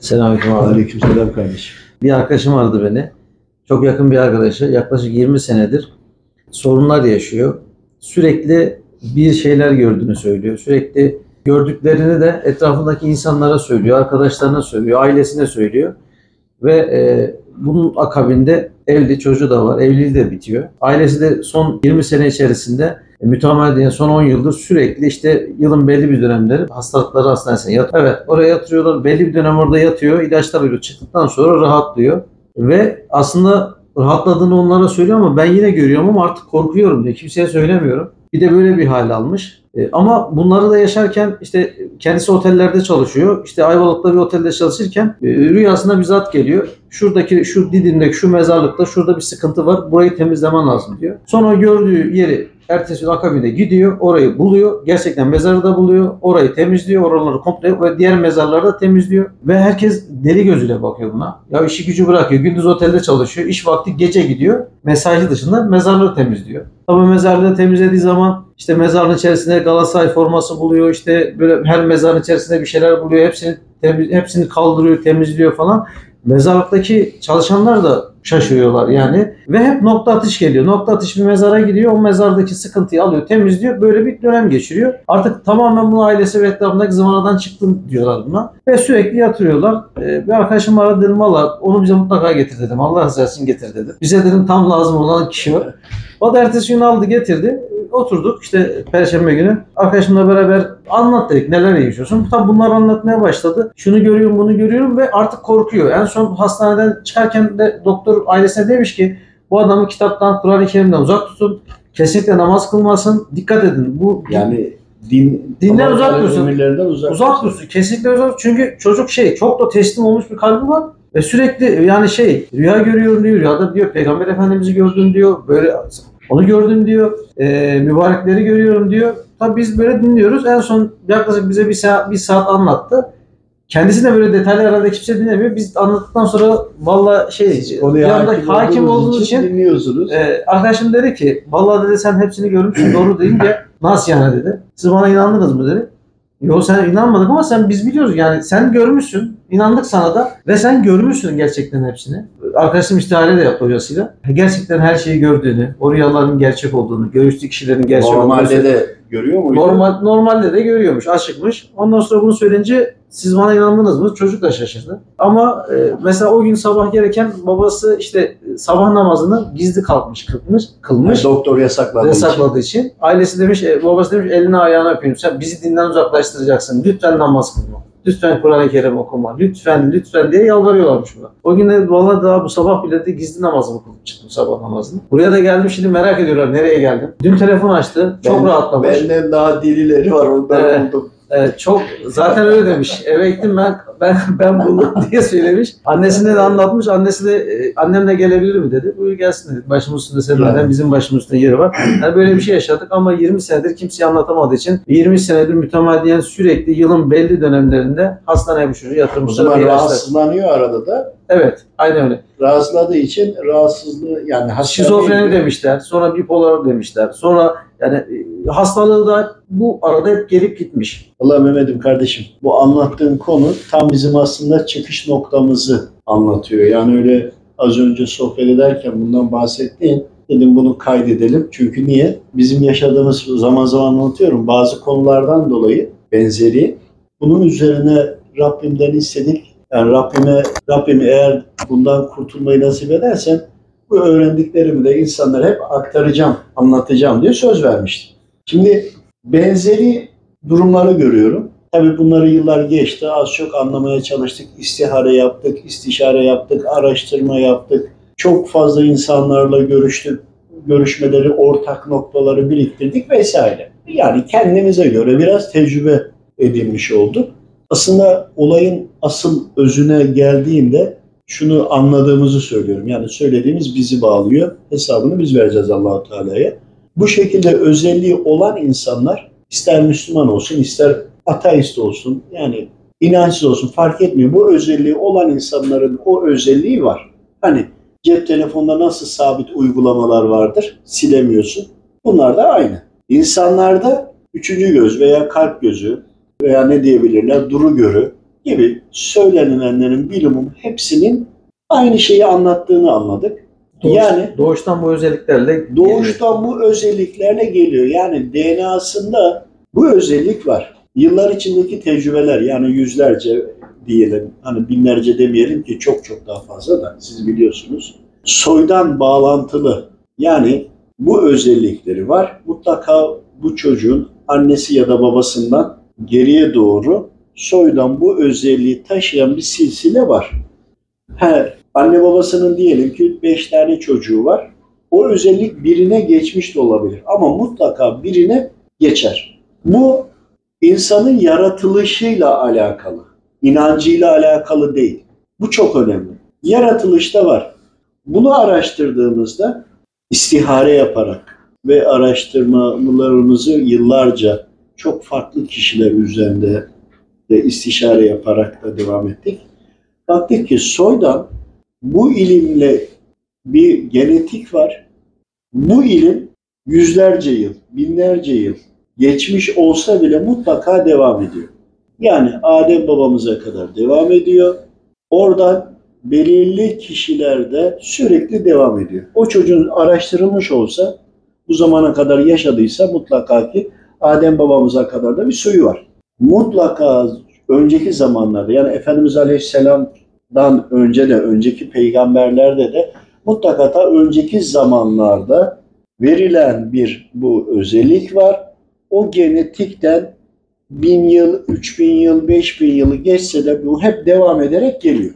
Selamünaleyküm abi. Aleykümselam kardeşim. Bir arkadaşım vardı beni. Çok yakın bir arkadaşı. Yaklaşık 20 senedir sorunlar yaşıyor. Sürekli bir şeyler gördüğünü söylüyor. Sürekli gördüklerini de etrafındaki insanlara söylüyor, arkadaşlarına söylüyor, ailesine söylüyor. Ve e, bunun akabinde evli çocuğu da var. Evliliği de bitiyor. Ailesi de son 20 sene içerisinde e, mütemadiyen son 10 yıldır sürekli işte yılın belli bir dönemleri hastalıkları hastanesine yatıyor. Evet oraya yatırıyorlar. Belli bir dönem orada yatıyor. ilaçlar veriyor. Çıktıktan sonra rahatlıyor. Ve aslında rahatladığını onlara söylüyor ama ben yine görüyorum ama artık korkuyorum diyor. Kimseye söylemiyorum. Bir de böyle bir hal almış. E, ama bunları da yaşarken işte kendisi otellerde çalışıyor. İşte Ayvalık'ta bir otelde çalışırken e, rüyasına bir zat geliyor. Şuradaki şu Didim'deki şu mezarlıkta şurada bir sıkıntı var. Burayı temizlemen lazım diyor. Sonra gördüğü yeri ertesi gün akabinde gidiyor. Orayı buluyor. Gerçekten mezarı da buluyor. Orayı temizliyor. Oraları komple ve diğer mezarları da temizliyor. Ve herkes deli gözüyle bakıyor buna. Ya işi gücü bırakıyor. Gündüz otelde çalışıyor. İş vakti gece gidiyor. Mesai dışında mezarları temizliyor. Tabii mezarlığı temizlediği zaman işte mezarın içerisinde Galatasaray forması buluyor. İşte böyle her mezarın içerisinde bir şeyler buluyor. Hepsini temiz, hepsini kaldırıyor, temizliyor falan. Mezarlıktaki çalışanlar da şaşırıyorlar yani. Ve hep nokta atış geliyor. Nokta atış bir mezara gidiyor. O mezardaki sıkıntıyı alıyor, temizliyor. Böyle bir dönem geçiriyor. Artık tamamen bu ailesi ve etrafındaki zamanadan çıktım diyorlar buna. Ve sürekli yatırıyorlar. Ee, bir arkadaşım aradı dedim valla onu bize mutlaka getir dedim. Allah razı olsun getir dedim. Bize dedim tam lazım olan kişi var. O da ertesi gün aldı getirdi. Oturduk işte perşembe günü. Arkadaşımla beraber anlat dedik neler yaşıyorsun. Tabi bunları anlatmaya başladı. Şunu görüyorum bunu görüyorum ve artık korkuyor. En son hastaneden çıkarken de doktor ailesine demiş ki bu adamı kitaptan Kur'an-ı Kerim'den uzak tutun. Kesinlikle namaz kılmasın. Dikkat edin. Bu Yani din, Dinden uzak dursun. Uzak, uzak dursun. Kesinlikle uzak. Çünkü çocuk şey çok da teslim olmuş bir kalbi var. Ve sürekli yani şey rüya görüyorum diyor. Rüyada diyor Peygamber Efendimiz'i gördüm diyor. Böyle onu gördüm diyor. E, mübarekleri görüyorum diyor. Tabii biz böyle dinliyoruz. En son yaklaşık bize bir saat, bir saat anlattı. Kendisi de böyle detaylı herhalde kimse dinlemiyor. Biz anlattıktan sonra valla şey bir anda hakim, hakim olduğunuz için dinliyorsunuz. ee, arkadaşım dedi ki vallahi dedi sen hepsini görmüşsün doğru deyince nasıl yani dedi. Siz bana inandınız mı dedi. Yok sen inanmadık ama sen biz biliyoruz yani sen görmüşsün. İnandık sana da ve sen görmüşsün gerçekten hepsini. Arkadaşım istihare de yaptı hocasıyla. Gerçekten her şeyi gördüğünü, o rüyaların gerçek olduğunu, görüştüğü kişilerin gerçek olduğunu Normalde de görüyor muydu? Normal, normalde de görüyormuş, açıkmış. Ondan sonra bunu söyleyince siz bana inandınız mı? Çocuk da şaşırdı. Ama e, mesela o gün sabah gereken babası işte sabah namazını gizli kalkmış, kılmış. kılmış Yani doktor yasakladığı için. yasakladığı için. Ailesi demiş, e, babası demiş elini ayağını öpeyim. Sen bizi dinden uzaklaştıracaksın. Lütfen namaz kılma. Lütfen Kur'an-ı Kerim okuma. Lütfen, lütfen diye yalvarıyorlarmış buna. O gün de valla daha bu sabah bile de gizli namazımı kılıp çıktım sabah namazını. Buraya da geldim şimdi merak ediyorlar nereye geldim. Dün telefon açtı. Çok Ben- rahatlamış. Benden daha dilileri var ondan Evet. buldum. Evet, çok zaten öyle demiş. Eve gittim ben ben ben buldum diye söylemiş. Annesine de anlatmış. Annesi de e, annem de gelebilir mi dedi. Buyur gelsin dedi. Başımız üstünde senin Yani. bizim başımız üstünde yeri var. Yani böyle bir şey yaşadık ama 20 senedir kimseye anlatamadığı için 20 senedir mütemadiyen sürekli yılın belli dönemlerinde hastaneye bu çocuğu O yatırmışlar. zaman bir ilaçlar. rahatsızlanıyor arada da. Evet, aynen öyle. Rahatsızladığı için rahatsızlığı yani hastaneye Şizofreni demişler, sonra bipolar demişler, sonra yani e, hastalığı da bu arada hep gelip gitmiş. Allah Mehmet'im kardeşim bu anlattığın konu tam bizim aslında çıkış noktamızı anlatıyor. Yani öyle az önce sohbet ederken bundan bahsettiğin dedim bunu kaydedelim. Çünkü niye? Bizim yaşadığımız zaman zaman anlatıyorum bazı konulardan dolayı benzeri. Bunun üzerine Rabbimden istedik. Yani Rabbime, Rabbim eğer bundan kurtulmayı nasip edersen bu öğrendiklerimi de insanlara hep aktaracağım, anlatacağım diye söz vermiştim. Şimdi benzeri durumları görüyorum. Tabii bunları yıllar geçti. Az çok anlamaya çalıştık. İstihare yaptık, istişare yaptık, araştırma yaptık. Çok fazla insanlarla görüştük. Görüşmeleri, ortak noktaları biriktirdik vesaire. Yani kendimize göre biraz tecrübe edinmiş olduk. Aslında olayın asıl özüne geldiğinde şunu anladığımızı söylüyorum. Yani söylediğimiz bizi bağlıyor. Hesabını biz vereceğiz Allahu Teala'ya. Bu şekilde özelliği olan insanlar ister Müslüman olsun ister ateist olsun yani inançsız olsun fark etmiyor. Bu özelliği olan insanların o özelliği var. Hani cep telefonunda nasıl sabit uygulamalar vardır silemiyorsun. Bunlar da aynı. İnsanlarda üçüncü göz veya kalp gözü veya ne diyebilirler duru görü gibi söylenilenlerin bilimum hepsinin aynı şeyi anlattığını anladık. Doğuş- Yani doğuştan bu özelliklerle geliyor. doğuştan bu özelliklerle geliyor. Yani DNA'sında bu özellik var. Yıllar içindeki tecrübeler yani yüzlerce diyelim hani binlerce demeyelim ki çok çok daha fazla da siz biliyorsunuz. Soydan bağlantılı yani bu özellikleri var. Mutlaka bu çocuğun annesi ya da babasından geriye doğru soydan bu özelliği taşıyan bir silsile var. He, anne babasının diyelim ki 5 tane çocuğu var. O özellik birine geçmiş de olabilir ama mutlaka birine geçer. Bu insanın yaratılışıyla alakalı, inancıyla alakalı değil. Bu çok önemli. Yaratılışta var. Bunu araştırdığımızda istihare yaparak ve araştırmalarımızı yıllarca çok farklı kişiler üzerinde de istişare yaparak da devam ettik. Baktık ki soydan bu ilimle bir genetik var. Bu ilim yüzlerce yıl, binlerce yıl geçmiş olsa bile mutlaka devam ediyor. Yani Adem babamıza kadar devam ediyor. Oradan belirli kişilerde sürekli devam ediyor. O çocuğun araştırılmış olsa, bu zamana kadar yaşadıysa mutlaka ki Adem babamıza kadar da bir soyu var. Mutlaka önceki zamanlarda yani Efendimiz Aleyhisselam'dan önce de önceki peygamberlerde de mutlaka da önceki zamanlarda verilen bir bu özellik var. O genetikten bin yıl, üç bin yıl, beş bin yılı geçse de bu hep devam ederek geliyor.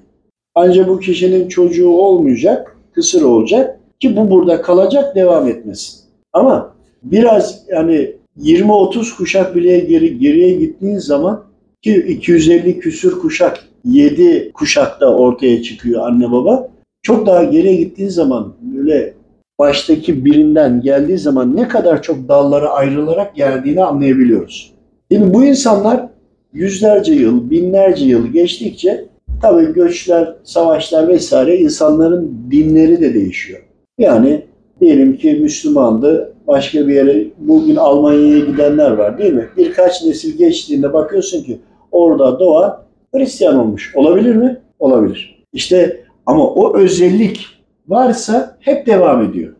Ancak bu kişinin çocuğu olmayacak, kısır olacak ki bu burada kalacak, devam etmesin. Ama biraz yani 20-30 kuşak bile geri, geriye gittiğin zaman ki 250 küsür kuşak 7 kuşakta ortaya çıkıyor anne baba. Çok daha geriye gittiğin zaman böyle baştaki birinden geldiği zaman ne kadar çok dallara ayrılarak geldiğini anlayabiliyoruz. Şimdi bu insanlar yüzlerce yıl, binlerce yıl geçtikçe tabii göçler, savaşlar vesaire insanların dinleri de değişiyor. Yani diyelim ki Müslümandı, başka bir yere bugün Almanya'ya gidenler var değil mi? Birkaç nesil geçtiğinde bakıyorsun ki orada doğan Hristiyan olmuş. Olabilir mi? Olabilir. İşte ama o özellik varsa hep devam ediyor.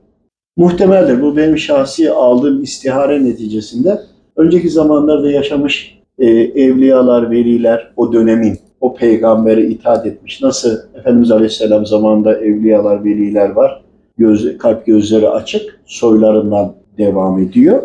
Muhtemeldir. Bu benim şahsi aldığım istihare neticesinde önceki zamanlarda yaşamış e, evliyalar, veliler o dönemin o peygambere itaat etmiş. Nasıl Efendimiz Aleyhisselam zamanında evliyalar, veliler var. Göz, kalp gözleri açık, soylarından devam ediyor.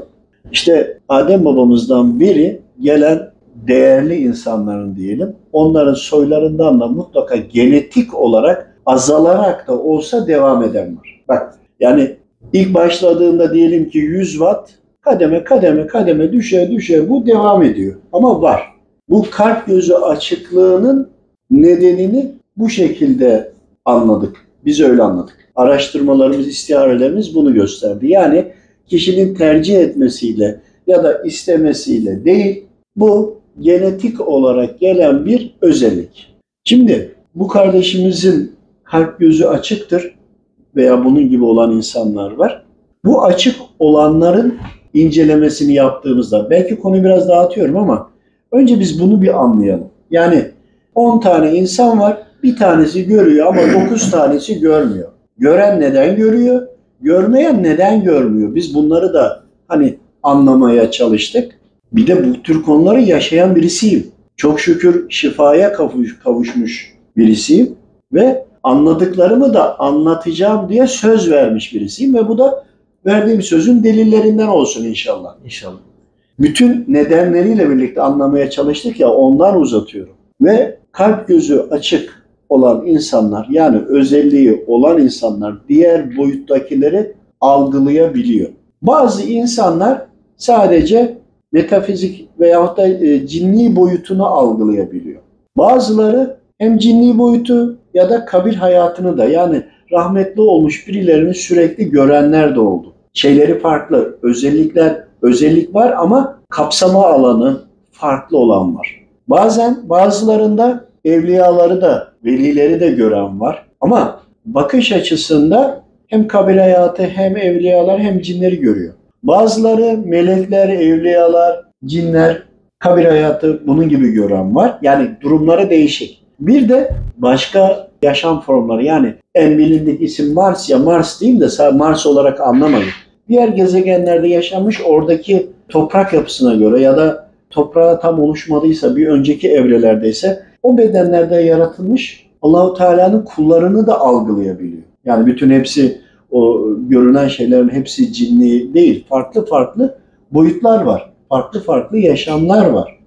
İşte Adem babamızdan biri gelen değerli insanların diyelim, onların soylarından da mutlaka genetik olarak azalarak da olsa devam eden var. Bak yani ilk başladığında diyelim ki 100 watt kademe kademe kademe düşe düşe bu devam ediyor. Ama var. Bu kalp gözü açıklığının nedenini bu şekilde anladık. Biz öyle anladık. Araştırmalarımız, istiharelerimiz bunu gösterdi. Yani kişinin tercih etmesiyle ya da istemesiyle değil, bu genetik olarak gelen bir özellik. Şimdi bu kardeşimizin kalp gözü açıktır veya bunun gibi olan insanlar var. Bu açık olanların incelemesini yaptığımızda belki konuyu biraz dağıtıyorum ama önce biz bunu bir anlayalım. Yani 10 tane insan var, bir tanesi görüyor ama 9 tanesi görmüyor. Gören neden görüyor? Görmeyen neden görmüyor? Biz bunları da hani anlamaya çalıştık. Bir de bu tür konuları yaşayan birisiyim. Çok şükür şifaya kavuş, kavuşmuş birisiyim ve anladıklarımı da anlatacağım diye söz vermiş birisiyim ve bu da verdiğim sözün delillerinden olsun inşallah. İnşallah. Bütün nedenleriyle birlikte anlamaya çalıştık ya ondan uzatıyorum. Ve kalp gözü açık olan insanlar yani özelliği olan insanlar diğer boyuttakileri algılayabiliyor. Bazı insanlar sadece metafizik veyahut da e, cinni boyutunu algılayabiliyor. Bazıları hem cinni boyutu ya da kabir hayatını da yani rahmetli olmuş birilerini sürekli görenler de oldu. Şeyleri farklı, özellikler özellik var ama kapsama alanı farklı olan var. Bazen bazılarında evliyaları da, velileri de gören var. Ama bakış açısında hem kabir hayatı hem evliyalar hem cinleri görüyor. Bazıları melekler, evliyalar, cinler Kabir hayatı bunun gibi gören var. Yani durumlara değişik. Bir de başka yaşam formları yani en bilindik isim Mars ya Mars diyeyim de Mars olarak anlamadım. Diğer gezegenlerde yaşanmış oradaki toprak yapısına göre ya da toprağa tam oluşmadıysa bir önceki evrelerdeyse o bedenlerde yaratılmış Allahu Teala'nın kullarını da algılayabiliyor. Yani bütün hepsi o görünen şeylerin hepsi cinli değil. Farklı farklı boyutlar var. Farklı farklı yaşamlar var.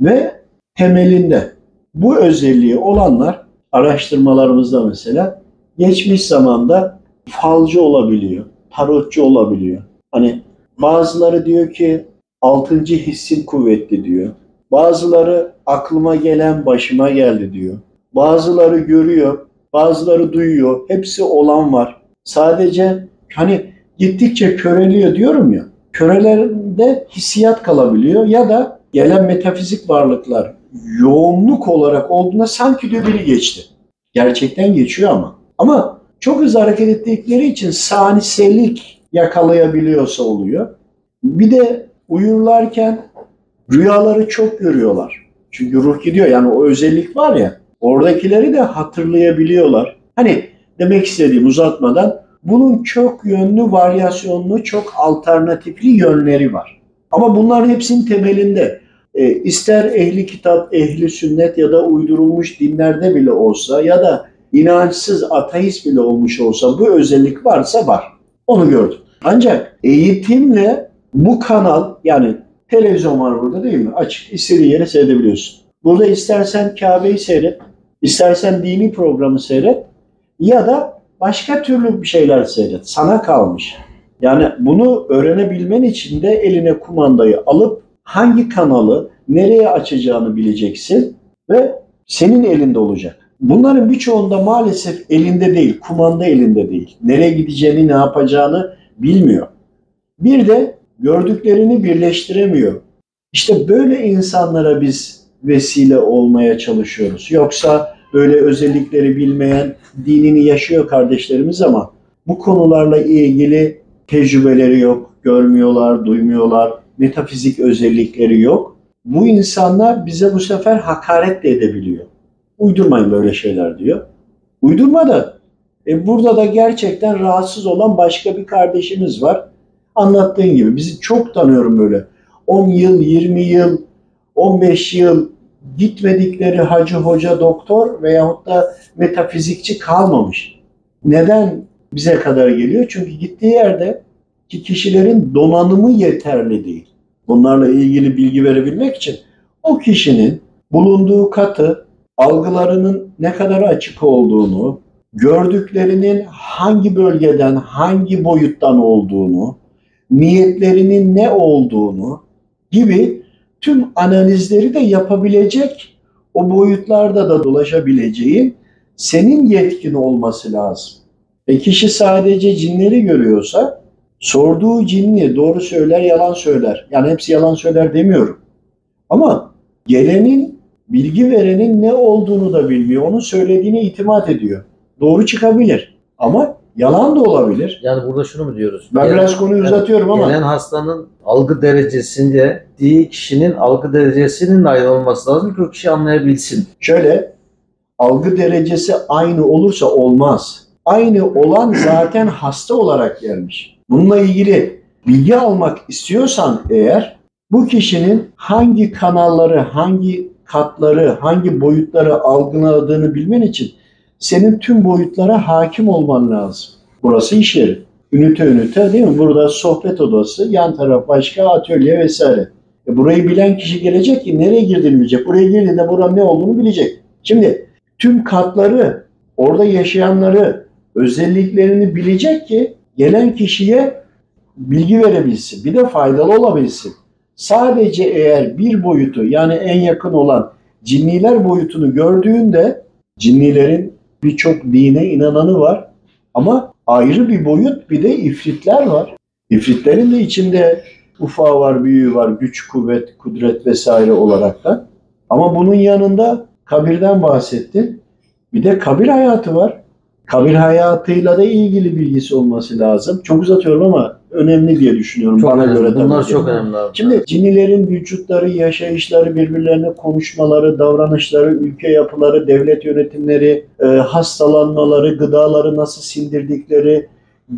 Ve temelinde bu özelliği olanlar araştırmalarımızda mesela geçmiş zamanda falcı olabiliyor, tarotçu olabiliyor. Hani bazıları diyor ki altıncı hissin kuvvetli diyor. Bazıları aklıma gelen başıma geldi diyor. Bazıları görüyor, bazıları duyuyor. Hepsi olan var. Sadece hani gittikçe köreliyor diyorum ya. Körelerinde hissiyat kalabiliyor ya da gelen metafizik varlıklar yoğunluk olarak olduğunda sanki diyor biri geçti. Gerçekten geçiyor ama. Ama çok hızlı hareket ettikleri için saniselik yakalayabiliyorsa oluyor. Bir de uyurlarken rüyaları çok görüyorlar. Çünkü ruh gidiyor yani o özellik var ya oradakileri de hatırlayabiliyorlar. Hani demek istediğim uzatmadan bunun çok yönlü, varyasyonlu, çok alternatifli yönleri var. Ama bunların hepsinin temelinde e, ister ehli kitap, ehli sünnet ya da uydurulmuş dinlerde bile olsa ya da inançsız ateist bile olmuş olsa bu özellik varsa var. Onu gördüm. Ancak eğitimle bu kanal yani televizyon var burada değil mi? Açık istediğin yere seyredebiliyorsun. Burada istersen Kabe'yi seyret, istersen dini programı seyret ya da başka türlü bir şeyler seyret. Sana kalmış. Yani bunu öğrenebilmen için de eline kumandayı alıp hangi kanalı nereye açacağını bileceksin ve senin elinde olacak. Bunların birçoğunda maalesef elinde değil, kumanda elinde değil. Nereye gideceğini, ne yapacağını bilmiyor. Bir de gördüklerini birleştiremiyor. İşte böyle insanlara biz vesile olmaya çalışıyoruz. Yoksa böyle özellikleri bilmeyen, dinini yaşıyor kardeşlerimiz ama bu konularla ilgili tecrübeleri yok, görmüyorlar, duymuyorlar, metafizik özellikleri yok. Bu insanlar bize bu sefer hakaret de edebiliyor. Uydurmayın böyle şeyler diyor. Uydurma da e burada da gerçekten rahatsız olan başka bir kardeşimiz var. Anlattığın gibi bizi çok tanıyorum böyle. 10 yıl, 20 yıl, 15 yıl gitmedikleri hacı, hoca, doktor veyahut da metafizikçi kalmamış. Neden bize kadar geliyor? Çünkü gittiği yerde ki kişilerin donanımı yeterli değil. Bunlarla ilgili bilgi verebilmek için o kişinin bulunduğu katı, algılarının ne kadar açık olduğunu, gördüklerinin hangi bölgeden, hangi boyuttan olduğunu, niyetlerinin ne olduğunu gibi tüm analizleri de yapabilecek, o boyutlarda da dolaşabileceğin senin yetkin olması lazım. E kişi sadece cinleri görüyorsa sorduğu cinni doğru söyler, yalan söyler. Yani hepsi yalan söyler demiyorum. Ama gelenin, bilgi verenin ne olduğunu da bilmiyor. Onun söylediğine itimat ediyor. Doğru çıkabilir ama yalan da olabilir. Yani burada şunu mu diyoruz? Ben Gelen- biraz konuyu uzatıyorum ama Gelen hastanın algı derecesinde diğer kişinin algı derecesinin de aynı olması lazım ki o kişi anlayabilsin. şöyle algı derecesi aynı olursa olmaz. Aynı olan zaten hasta olarak gelmiş. Bununla ilgili bilgi almak istiyorsan eğer bu kişinin hangi kanalları, hangi katları, hangi boyutları algıladığını bilmen için senin tüm boyutlara hakim olman lazım. Burası iş yeri. Ünite ünite değil mi? Burada sohbet odası, yan taraf başka atölye vesaire. E burayı bilen kişi gelecek ki nereye girdiğini bilecek. Buraya girdiğinde buranın ne olduğunu bilecek. Şimdi tüm katları, orada yaşayanları, özelliklerini bilecek ki gelen kişiye bilgi verebilsin. Bir de faydalı olabilsin. Sadece eğer bir boyutu yani en yakın olan cinniler boyutunu gördüğünde cinnilerin birçok dine inananı var ama ayrı bir boyut bir de ifritler var. İfritlerin de içinde ufağı var, büyüğü var, güç, kuvvet, kudret vesaire olarak da. Ama bunun yanında kabirden bahsettin. Bir de kabir hayatı var. Kabir hayatıyla da ilgili bilgisi olması lazım. Çok uzatıyorum ama önemli diye düşünüyorum. Çok bana önemli. göre Bunlar tabii. çok önemli abi. Şimdi cinilerin vücutları, yaşayışları, birbirlerine konuşmaları, davranışları, ülke yapıları, devlet yönetimleri, e, hastalanmaları, gıdaları nasıl sindirdikleri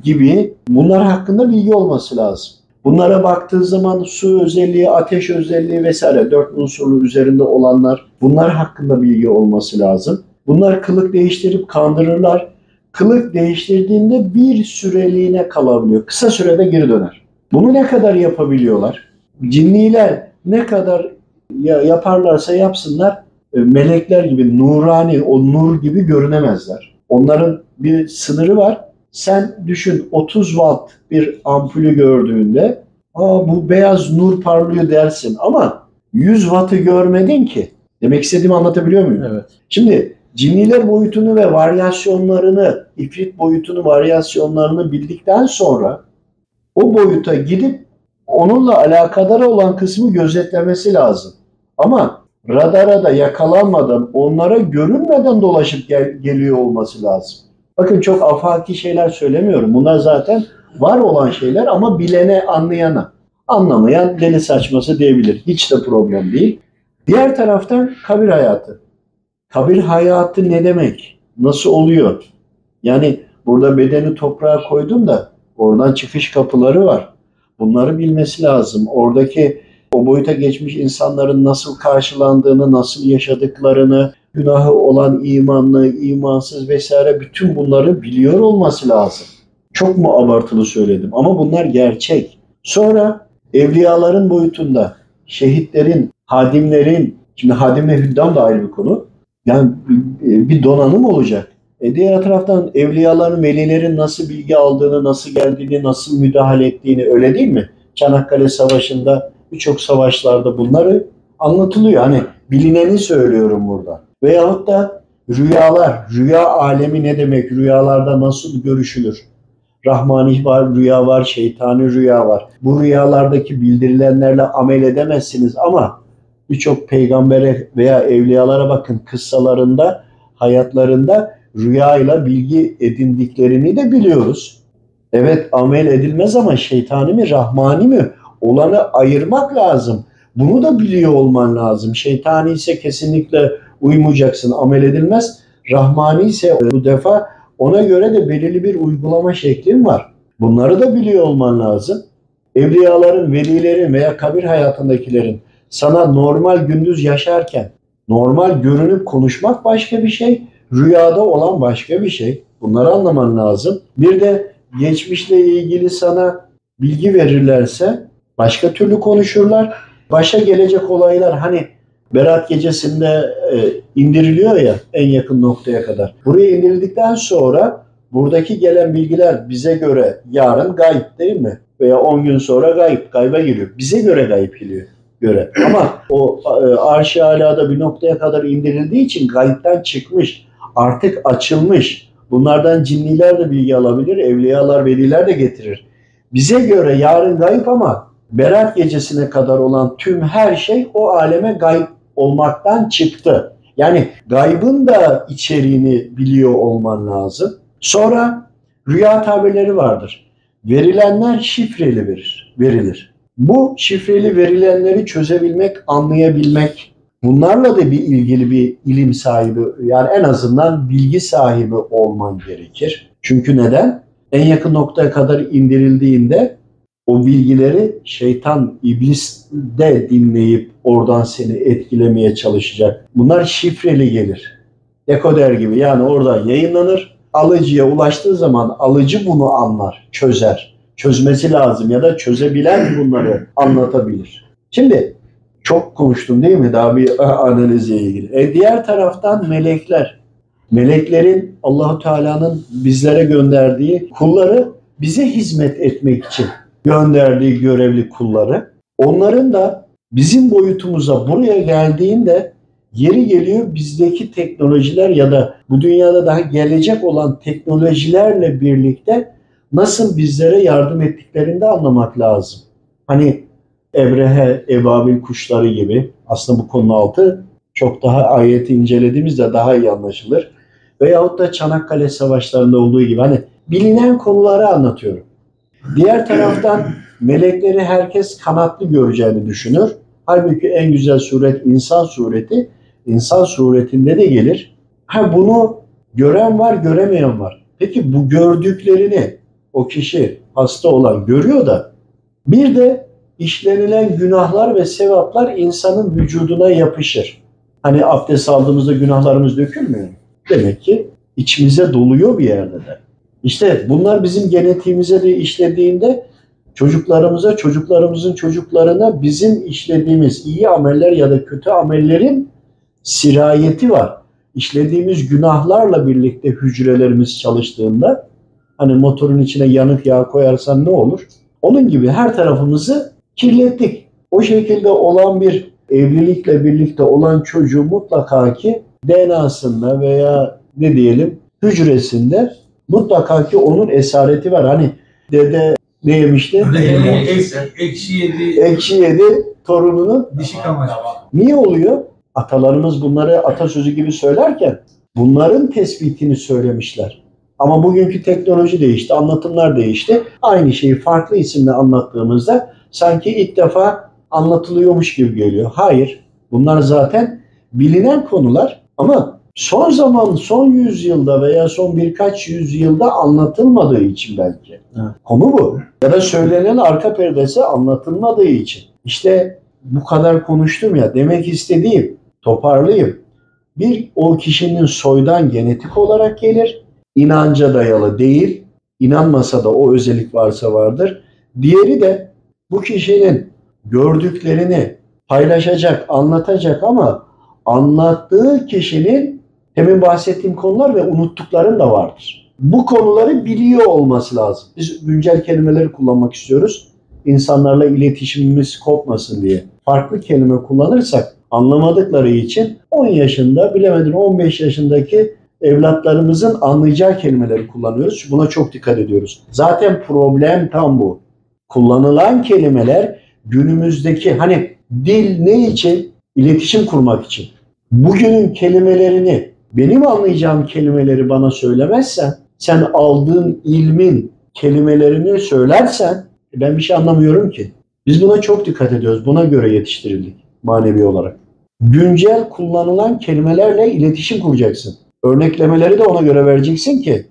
gibi bunlar hakkında bilgi olması lazım. Bunlara baktığı zaman su özelliği, ateş özelliği vesaire dört unsurlu üzerinde olanlar bunlar hakkında bilgi olması lazım. Bunlar kılık değiştirip kandırırlar. Kılık değiştirdiğinde bir süreliğine kalabiliyor. Kısa sürede geri döner. Bunu ne kadar yapabiliyorlar? Cinniler ne kadar ya- yaparlarsa yapsınlar e, melekler gibi nurani, o nur gibi görünemezler. Onların bir sınırı var. Sen düşün 30 watt bir ampulü gördüğünde Aa, bu beyaz nur parlıyor dersin ama 100 wattı görmedin ki. Demek istediğimi anlatabiliyor muyum? Evet. Şimdi cinniler boyutunu ve varyasyonlarını, ifrit boyutunu, varyasyonlarını bildikten sonra o boyuta gidip onunla alakadar olan kısmı gözetlemesi lazım. Ama radara da yakalanmadan, onlara görünmeden dolaşıp gel- geliyor olması lazım. Bakın çok afaki şeyler söylemiyorum. Bunlar zaten var olan şeyler ama bilene, anlayana. Anlamayan deli saçması diyebilir. Hiç de problem değil. Diğer taraftan kabir hayatı. Kabir hayatı ne demek? Nasıl oluyor? Yani burada bedeni toprağa koydum da oradan çıkış kapıları var. Bunları bilmesi lazım. Oradaki o boyuta geçmiş insanların nasıl karşılandığını, nasıl yaşadıklarını, günahı olan imanlı, imansız vesaire bütün bunları biliyor olması lazım. Çok mu abartılı söyledim ama bunlar gerçek. Sonra evliyaların boyutunda, şehitlerin, hadimlerin, şimdi hadim ve hüddam da ayrı bir konu. Yani bir- donanım olacak. E diğer taraftan evliyaların, velilerin nasıl bilgi aldığını, nasıl geldiğini, nasıl müdahale ettiğini öyle değil mi? Çanakkale Savaşı'nda birçok savaşlarda bunları anlatılıyor. Hani bilineni söylüyorum burada. Veyahut da rüyalar, rüya alemi ne demek? Rüyalarda nasıl görüşülür? Rahmani var, rüya var, şeytani rüya var. Bu rüyalardaki bildirilenlerle amel edemezsiniz ama birçok peygambere veya evliyalara bakın kıssalarında, hayatlarında rüyayla bilgi edindiklerini de biliyoruz. Evet amel edilmez ama şeytani mi, rahmani mi olanı ayırmak lazım. Bunu da biliyor olman lazım. Şeytani ise kesinlikle uymayacaksın, amel edilmez. Rahmani ise bu defa ona göre de belirli bir uygulama şeklin var. Bunları da biliyor olman lazım. Evliyaların, velilerin veya kabir hayatındakilerin sana normal gündüz yaşarken normal görünüp konuşmak başka bir şey, rüyada olan başka bir şey. Bunları anlaman lazım. Bir de geçmişle ilgili sana bilgi verirlerse başka türlü konuşurlar. Başa gelecek olaylar hani Berat gecesinde e, indiriliyor ya en yakın noktaya kadar. Buraya indirildikten sonra buradaki gelen bilgiler bize göre yarın gayb değil mi? Veya 10 gün sonra gayb, gayba giriyor. Bize göre gayb geliyor göre. Ama o e, arş-ı alada bir noktaya kadar indirildiği için gaybden çıkmış, artık açılmış. Bunlardan cinniler de bilgi alabilir, evliyalar, veliler de getirir. Bize göre yarın gayb ama Berat gecesine kadar olan tüm her şey o aleme gayb olmaktan çıktı. Yani gaybın da içeriğini biliyor olman lazım. Sonra rüya tabirleri vardır. Verilenler şifreli verir, verilir. Bu şifreli verilenleri çözebilmek, anlayabilmek, bunlarla da bir ilgili bir ilim sahibi, yani en azından bilgi sahibi olman gerekir. Çünkü neden? En yakın noktaya kadar indirildiğinde o bilgileri şeytan, iblis de dinleyip oradan seni etkilemeye çalışacak. Bunlar şifreli gelir. Dekoder gibi yani oradan yayınlanır. Alıcıya ulaştığı zaman alıcı bunu anlar, çözer. Çözmesi lazım ya da çözebilen bunları anlatabilir. Şimdi çok konuştum değil mi daha bir analizle ilgili. E diğer taraftan melekler. Meleklerin Allahu Teala'nın bizlere gönderdiği kulları bize hizmet etmek için gönderdiği görevli kulları. Onların da bizim boyutumuza buraya geldiğinde yeri geliyor bizdeki teknolojiler ya da bu dünyada daha gelecek olan teknolojilerle birlikte nasıl bizlere yardım ettiklerini de anlamak lazım. Hani Ebrehe, Ebabil kuşları gibi aslında bu konu altı çok daha ayeti incelediğimizde daha iyi anlaşılır. Veyahut da Çanakkale savaşlarında olduğu gibi hani bilinen konuları anlatıyorum. Diğer taraftan melekleri herkes kanatlı göreceğini düşünür. Halbuki en güzel suret insan sureti. İnsan suretinde de gelir. Ha bunu gören var, göremeyen var. Peki bu gördüklerini o kişi hasta olan görüyor da bir de işlenilen günahlar ve sevaplar insanın vücuduna yapışır. Hani abdest aldığımızda günahlarımız dökülmüyor. Demek ki içimize doluyor bir yerde de. İşte bunlar bizim genetiğimize de işlediğinde çocuklarımıza, çocuklarımızın çocuklarına bizim işlediğimiz iyi ameller ya da kötü amellerin sirayeti var. İşlediğimiz günahlarla birlikte hücrelerimiz çalıştığında hani motorun içine yanık yağ koyarsan ne olur? Onun gibi her tarafımızı kirlettik. O şekilde olan bir evlilikle birlikte olan çocuğu mutlaka ki DNA'sında veya ne diyelim hücresinde mutlaka ki onun esareti var. Hani dede ne yemişti? Ekşi, yedi, Ekşi yedi torununun. dişi kamaş. Niye oluyor? Atalarımız bunları atasözü gibi söylerken bunların tespitini söylemişler. Ama bugünkü teknoloji değişti, anlatımlar değişti. Aynı şeyi farklı isimle anlattığımızda sanki ilk defa anlatılıyormuş gibi geliyor. Hayır, bunlar zaten bilinen konular ama son zaman, son yüzyılda veya son birkaç yüzyılda anlatılmadığı için belki. Evet. Konu bu. Ya da söylenen arka perdesi anlatılmadığı için. İşte bu kadar konuştum ya demek istediğim toparlayayım. Bir o kişinin soydan genetik olarak gelir. İnanca dayalı değil. İnanmasa da o özellik varsa vardır. Diğeri de bu kişinin gördüklerini paylaşacak, anlatacak ama anlattığı kişinin demin bahsettiğim konular ve unuttukların da vardır. Bu konuları biliyor olması lazım. Biz güncel kelimeleri kullanmak istiyoruz. İnsanlarla iletişimimiz kopmasın diye. Farklı kelime kullanırsak anlamadıkları için 10 yaşında bilemedin 15 yaşındaki evlatlarımızın anlayacağı kelimeleri kullanıyoruz. Buna çok dikkat ediyoruz. Zaten problem tam bu. Kullanılan kelimeler günümüzdeki hani dil ne için? İletişim kurmak için. Bugünün kelimelerini benim anlayacağım kelimeleri bana söylemezsen sen aldığın ilmin kelimelerini söylersen ben bir şey anlamıyorum ki. Biz buna çok dikkat ediyoruz. Buna göre yetiştirildik manevi olarak. Güncel kullanılan kelimelerle iletişim kuracaksın. Örneklemeleri de ona göre vereceksin ki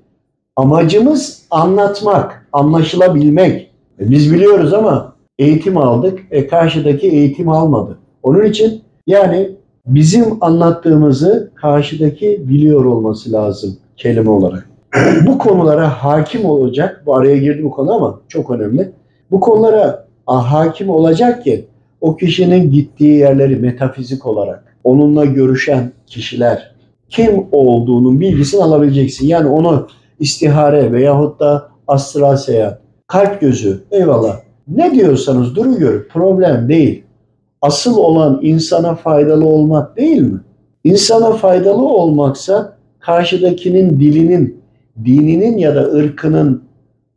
amacımız anlatmak, anlaşılabilmek. E, Biz biliyoruz ama eğitim aldık. E karşıdaki eğitim almadı. Onun için yani bizim anlattığımızı karşıdaki biliyor olması lazım kelime olarak. bu konulara hakim olacak, bu araya girdi bu konu ama çok önemli. Bu konulara hakim olacak ki o kişinin gittiği yerleri metafizik olarak onunla görüşen kişiler kim olduğunun bilgisini alabileceksin. Yani onu istihare veyahut da astral seyahat, kalp gözü eyvallah ne diyorsanız duru gör problem değil. Asıl olan insana faydalı olmak değil mi? İnsana faydalı olmaksa karşıdakinin dilinin, dininin ya da ırkının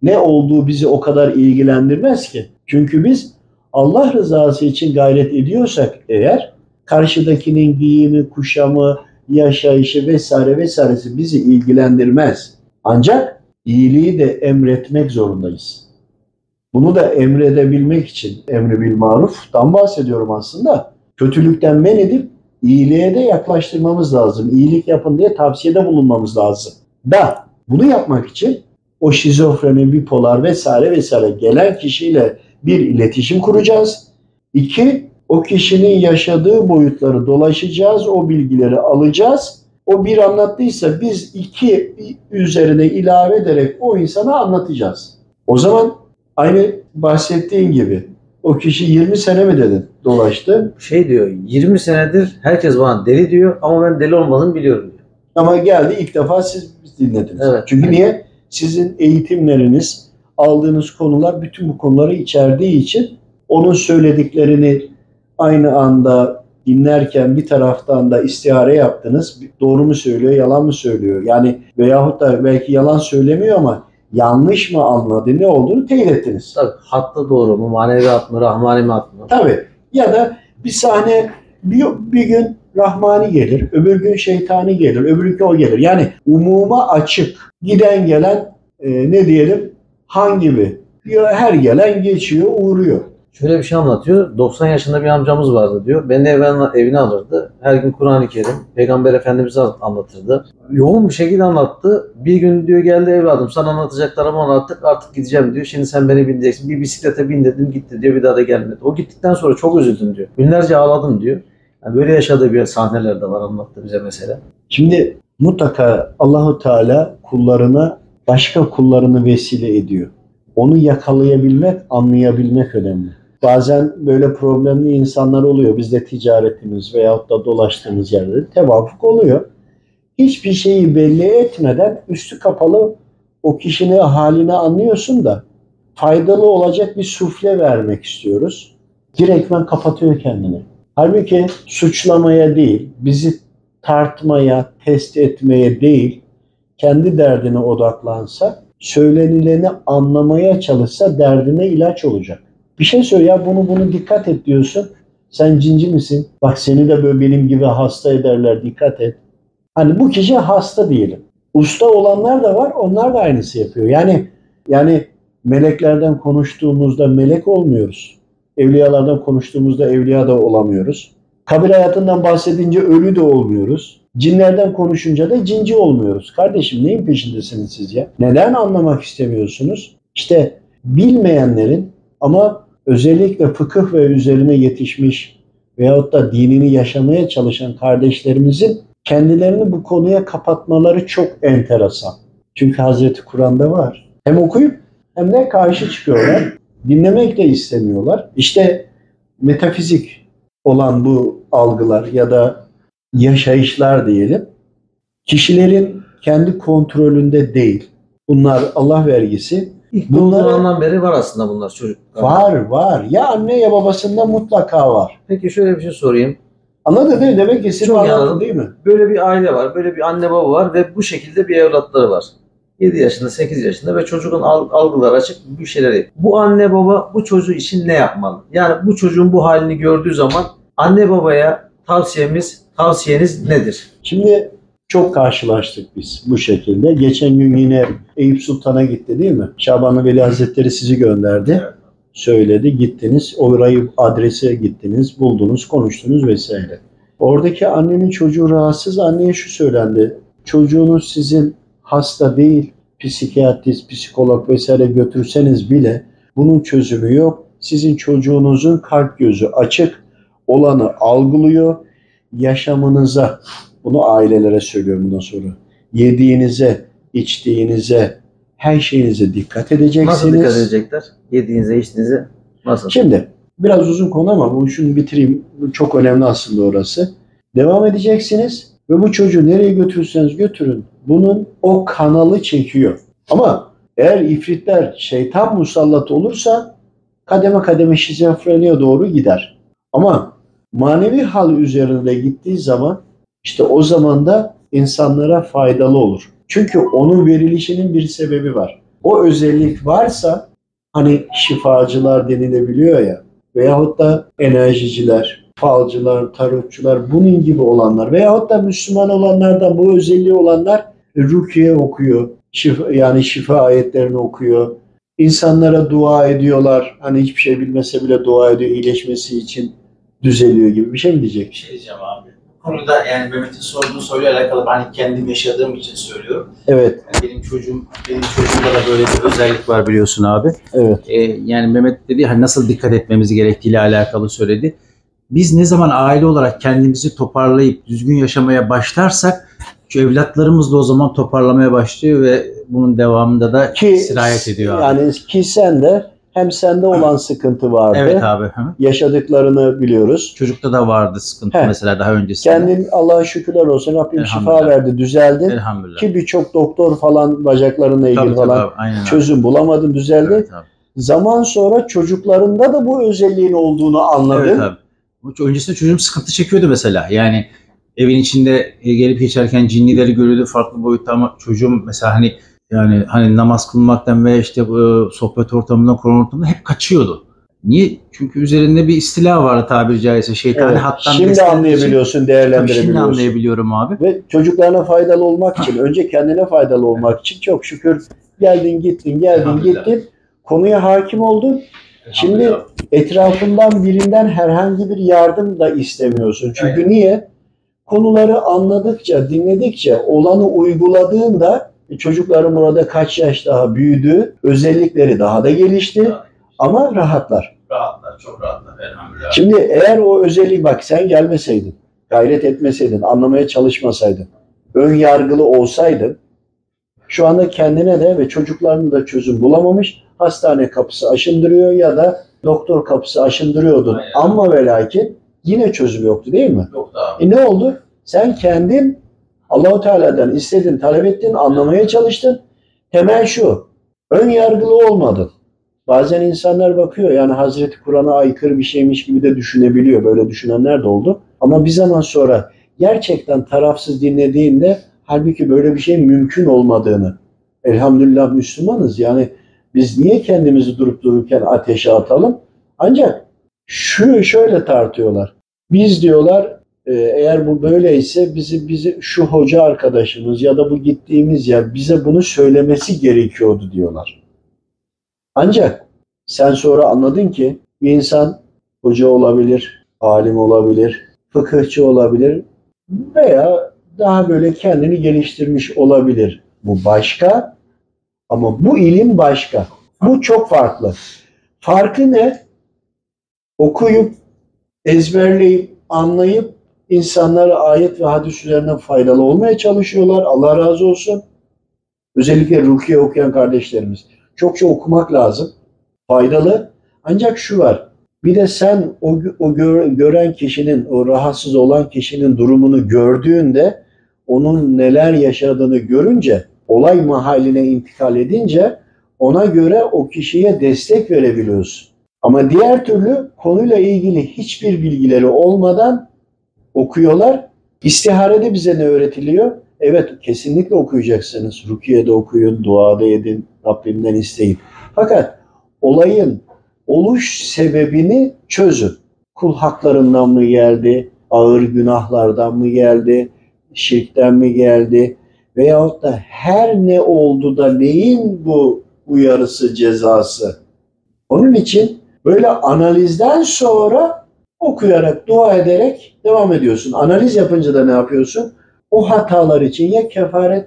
ne olduğu bizi o kadar ilgilendirmez ki. Çünkü biz Allah rızası için gayret ediyorsak eğer karşıdakinin giyimi, kuşamı, yaşayışı vesaire vesairesi bizi ilgilendirmez. Ancak iyiliği de emretmek zorundayız. Bunu da emredebilmek için emri bil maruftan bahsediyorum aslında. Kötülükten men edip iyiliğe de yaklaştırmamız lazım. İyilik yapın diye tavsiyede bulunmamız lazım. Da bunu yapmak için o şizofreni, bipolar vesaire vesaire gelen kişiyle bir iletişim kuracağız. İki, o kişinin yaşadığı boyutları dolaşacağız, o bilgileri alacağız. O bir anlattıysa biz iki üzerine ilave ederek o insana anlatacağız. O zaman aynı bahsettiğin gibi o kişi 20 sene mi dedin dolaştı Şey diyor 20 senedir herkes bana deli diyor ama ben deli olmadığımı biliyorum diyor. ama geldi ilk defa siz dinlediniz. Evet. Çünkü niye? Sizin eğitimleriniz, aldığınız konular bütün bu konuları içerdiği için onun söylediklerini aynı anda dinlerken bir taraftan da istihare yaptınız. Doğru mu söylüyor, yalan mı söylüyor? Yani veyahut da belki yalan söylemiyor ama yanlış mı anladı, ne olduğunu teyit ettiniz. Tabii hatta doğru mu, maneviyat mı, rahmani mi mı? Tabii. Ya da bir sahne bir, bir gün Rahmani gelir, öbür gün şeytani gelir, öbür gün o gelir. Yani umuma açık, giden gelen e, ne diyelim han gibi Ya her gelen geçiyor, uğruyor. Şöyle bir şey anlatıyor. 90 yaşında bir amcamız vardı diyor. Beni evine, evine alırdı. Her gün Kur'an-ı Kerim, Peygamber Efendimiz'i anlatırdı. Yoğun bir şekilde anlattı. Bir gün diyor geldi evladım sana anlatacaklarımı anlattık artık gideceğim diyor. Şimdi sen beni bindireceksin. Bir bisiklete bin dedim gitti diyor bir daha da gelmedi. O gittikten sonra çok üzüldüm diyor. Günlerce ağladım diyor. Yani böyle yaşadığı bir sahneler de var anlattı bize mesela. Şimdi mutlaka Allahu Teala kullarına başka kullarını vesile ediyor. Onu yakalayabilmek, anlayabilmek önemli. Bazen böyle problemli insanlar oluyor. Bizde ticaretimiz veyahut da dolaştığımız yerde tevafuk oluyor. Hiçbir şeyi belli etmeden üstü kapalı o kişinin halini anlıyorsun da faydalı olacak bir sufle vermek istiyoruz. Direktmen kapatıyor kendini. Halbuki suçlamaya değil, bizi tartmaya, test etmeye değil, kendi derdine odaklansa, söylenileni anlamaya çalışsa derdine ilaç olacak. Bir şey söyle ya bunu bunu dikkat et diyorsun. Sen cinci misin? Bak seni de böyle benim gibi hasta ederler dikkat et. Hani bu kişi hasta diyelim. Usta olanlar da var onlar da aynısı yapıyor. Yani yani meleklerden konuştuğumuzda melek olmuyoruz. Evliyalardan konuştuğumuzda evliya da olamıyoruz. Kabir hayatından bahsedince ölü de olmuyoruz. Cinlerden konuşunca da cinci olmuyoruz. Kardeşim neyin peşindesiniz siz ya? Neden anlamak istemiyorsunuz? İşte bilmeyenlerin ama özellikle fıkıh ve üzerine yetişmiş veyahut da dinini yaşamaya çalışan kardeşlerimizin kendilerini bu konuya kapatmaları çok enteresan. Çünkü Hazreti Kur'an'da var. Hem okuyup hem de karşı çıkıyorlar. Dinlemek de istemiyorlar. İşte metafizik olan bu algılar ya da yaşayışlar diyelim kişilerin kendi kontrolünde değil. Bunlar Allah vergisi. İlk Bunları- doğduğundan beri var aslında bunlar çocuk. Var var. Ya anne ya babasında mutlaka var. Peki şöyle bir şey sorayım. Anladın değil mi? Demek ki siz anladın değil mi? Böyle bir aile var, böyle bir anne baba var ve bu şekilde bir evlatları var. 7 yaşında, 8 yaşında ve çocuğun al- algıları açık bir şeyler yapıyor. Bu anne baba bu çocuğu için ne yapmalı? Yani bu çocuğun bu halini gördüğü zaman anne babaya tavsiyemiz, tavsiyeniz nedir? Şimdi çok karşılaştık biz bu şekilde. Geçen gün yine Eyüp Sultan'a gitti değil mi? Şabanlı Veli Hazretleri sizi gönderdi. Söyledi, gittiniz. Orayı adrese gittiniz, buldunuz, konuştunuz vesaire. Oradaki annenin çocuğu rahatsız. Anneye şu söylendi. Çocuğunuz sizin hasta değil, psikiyatrist, psikolog vesaire götürseniz bile bunun çözümü yok. Sizin çocuğunuzun kalp gözü açık, olanı algılıyor. Yaşamınıza, bunu ailelere söylüyorum bundan sonra. Yediğinize, içtiğinize, her şeyinize dikkat edeceksiniz. Nasıl dikkat edecekler? Yediğinize, içtiğinize nasıl? Şimdi biraz uzun konu ama bunu şunu bitireyim. Bu Çok önemli aslında orası. Devam edeceksiniz ve bu çocuğu nereye götürürseniz götürün. Bunun o kanalı çekiyor. Ama eğer ifritler şeytan musallat olursa kademe kademe şizofreniye doğru gider. Ama manevi hal üzerinde gittiği zaman işte o zaman da insanlara faydalı olur. Çünkü onun verilişinin bir sebebi var. O özellik varsa hani şifacılar denilebiliyor ya veyahut da enerjiciler, falcılar, tarotçular bunun gibi olanlar veyahut da Müslüman olanlardan bu özelliği olanlar rukiye okuyor. Şifa, yani şifa ayetlerini okuyor. İnsanlara dua ediyorlar. Hani hiçbir şey bilmese bile dua ediyor iyileşmesi için düzeliyor gibi bir şey mi Bir diyecek? şey diyeceğim abi. Konuda yani Mehmet'in sorduğu soruyla alakalı ben kendim yaşadığım için söylüyorum. Evet, Yani benim çocuğum, benim çocuğumda da böyle bir özellik var biliyorsun abi. evet. Ee, yani Mehmet dedi hani nasıl dikkat etmemiz gerektiğiyle alakalı söyledi. Biz ne zaman aile olarak kendimizi toparlayıp düzgün yaşamaya başlarsak şu evlatlarımız da o zaman toparlamaya başlıyor ve bunun devamında da Ki sirayet ediyor abi. yani ki sen de hem sende olan sıkıntı vardı. Evet abi. Hı. Yaşadıklarını biliyoruz. Çocukta da vardı sıkıntı Heh. mesela daha öncesinde. Kendin Allah'a şükürler olsun Rabbim şifa verdi, düzeldin. Elhamdülillah. Ki birçok doktor falan bacaklarına ilgili Tabii, tabii falan abi, aynen abi. çözüm bulamadın, düzeldi. Evet abi. Zaman sonra çocuklarında da bu özelliğin olduğunu anladın. Evet abi. Öncesinde çocuğum sıkıntı çekiyordu mesela. Yani evin içinde e, gelip geçerken cinnileri görüyordu farklı boyutta ama çocuğum mesela hani yani hani namaz kılmaktan ve işte bu sohbet ortamından, Kur'an ortamından hep kaçıyordu. Niye? Çünkü üzerinde bir istila vardı tabiri caizse. Şeytani Evet. hattan Şimdi için- anlayabiliyorsun, Tabii değerlendirebiliyorsun. şimdi anlayabiliyorum abi. Ve çocuklarına faydalı olmak için, önce kendine faydalı olmak için çok şükür geldin gittin, geldin gittin. konuya hakim oldun. Şimdi etrafından birinden herhangi bir yardım da istemiyorsun. Çünkü niye? Konuları anladıkça, dinledikçe, olanı uyguladığında e, çocukların burada kaç yaş daha büyüdü, özellikleri daha da gelişti ama rahatlar. Rahatlar, çok rahatlar elhamdülillah. Şimdi eğer o özelliği bak sen gelmeseydin, gayret etmeseydin, anlamaya çalışmasaydın, ön yargılı olsaydın şu anda kendine de ve çocuklarına da çözüm bulamamış hastane kapısı aşındırıyor ya da doktor kapısı aşındırıyordun. Aynen. Ama ve lakin yine çözüm yoktu değil mi? Yok da E ne oldu? Sen kendin Allahu Teala'dan istedin, talep ettin, anlamaya çalıştın. Temel şu. Ön yargılı olmadın. Bazen insanlar bakıyor yani Hazreti Kur'an'a aykırı bir şeymiş gibi de düşünebiliyor. Böyle düşünenler de oldu. Ama bir zaman sonra gerçekten tarafsız dinlediğinde halbuki böyle bir şey mümkün olmadığını. Elhamdülillah Müslümanız. Yani biz niye kendimizi durup dururken ateşe atalım? Ancak şu şöyle tartıyorlar. Biz diyorlar eğer bu böyleyse bizi bizi şu hoca arkadaşımız ya da bu gittiğimiz yer bize bunu söylemesi gerekiyordu diyorlar. Ancak sen sonra anladın ki bir insan hoca olabilir, alim olabilir, fıkıhçı olabilir veya daha böyle kendini geliştirmiş olabilir. Bu başka ama bu ilim başka. Bu çok farklı. Farkı ne? Okuyup, ezberleyip, anlayıp insanlara ayet ve hadis üzerinden faydalı olmaya çalışıyorlar. Allah razı olsun. Özellikle rukiye okuyan kardeşlerimiz. Çokça okumak lazım. Faydalı. Ancak şu var. Bir de sen o, o gör- gören kişinin, o rahatsız olan kişinin durumunu gördüğünde onun neler yaşadığını görünce, olay mahalline intikal edince ona göre o kişiye destek verebiliyorsun. Ama diğer türlü konuyla ilgili hiçbir bilgileri olmadan okuyorlar. İstiharede bize ne öğretiliyor? Evet kesinlikle okuyacaksınız. Rukiye'de okuyun, duada edin, Rabbimden isteyin. Fakat olayın oluş sebebini çözün. Kul haklarından mı geldi? Ağır günahlardan mı geldi? Şirkten mi geldi? Veyahut da her ne oldu da neyin bu uyarısı, cezası? Onun için böyle analizden sonra okuyarak, dua ederek devam ediyorsun. Analiz yapınca da ne yapıyorsun? O hatalar için ya kefaret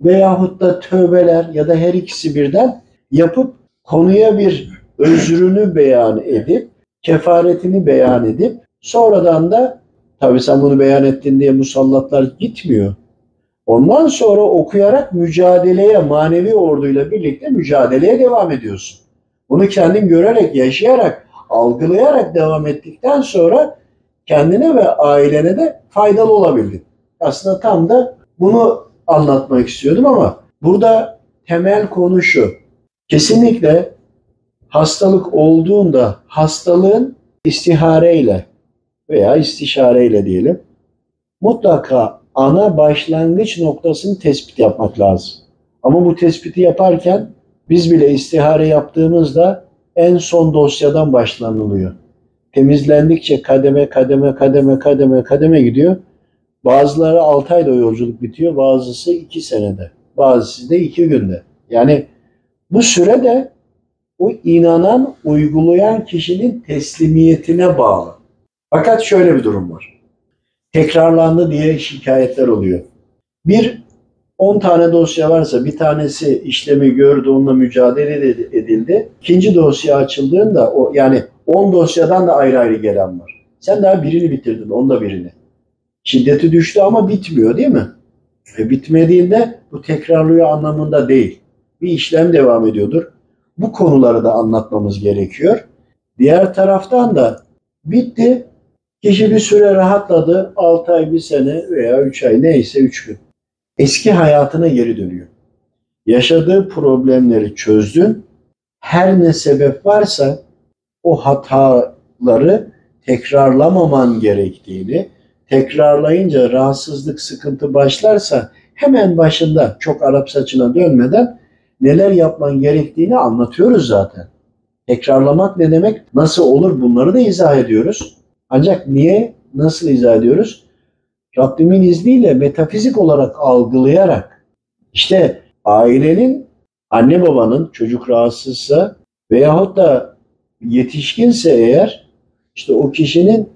veyahut da tövbeler ya da her ikisi birden yapıp konuya bir özrünü beyan edip, kefaretini beyan edip sonradan da tabi sen bunu beyan ettin diye musallatlar gitmiyor. Ondan sonra okuyarak mücadeleye, manevi orduyla birlikte mücadeleye devam ediyorsun. Bunu kendin görerek, yaşayarak, algılayarak devam ettikten sonra kendine ve ailene de faydalı olabildin. Aslında tam da bunu anlatmak istiyordum ama burada temel konu şu. Kesinlikle hastalık olduğunda hastalığın istihareyle veya istişareyle diyelim mutlaka ana başlangıç noktasını tespit yapmak lazım. Ama bu tespiti yaparken biz bile istihare yaptığımızda en son dosyadan başlanılıyor. Temizlendikçe kademe kademe kademe kademe kademe gidiyor. Bazıları 6 ayda yolculuk bitiyor, bazısı 2 senede, bazısı da 2 günde. Yani bu süre de o inanan, uygulayan kişinin teslimiyetine bağlı. Fakat şöyle bir durum var. Tekrarlandı diye şikayetler oluyor. Bir 10 tane dosya varsa bir tanesi işlemi gördü, onunla mücadele edildi. İkinci dosya açıldığında o yani 10 dosyadan da ayrı ayrı gelen var. Sen daha birini bitirdin, onda birini. Şiddeti düştü ama bitmiyor değil mi? Ve bitmediğinde bu tekrarlıyor anlamında değil. Bir işlem devam ediyordur. Bu konuları da anlatmamız gerekiyor. Diğer taraftan da bitti. Kişi bir süre rahatladı. 6 ay, 1 sene veya 3 ay neyse 3 gün. Eski hayatına geri dönüyor. Yaşadığı problemleri çözdün. Her ne sebep varsa o hataları tekrarlamaman gerektiğini, tekrarlayınca rahatsızlık, sıkıntı başlarsa hemen başında çok Arap saçına dönmeden neler yapman gerektiğini anlatıyoruz zaten. Tekrarlamak ne demek? Nasıl olur bunları da izah ediyoruz. Ancak niye, nasıl izah ediyoruz? Rabbimin izniyle metafizik olarak algılayarak işte ailenin, anne babanın çocuk rahatsızsa Veyahut da yetişkinse eğer işte o kişinin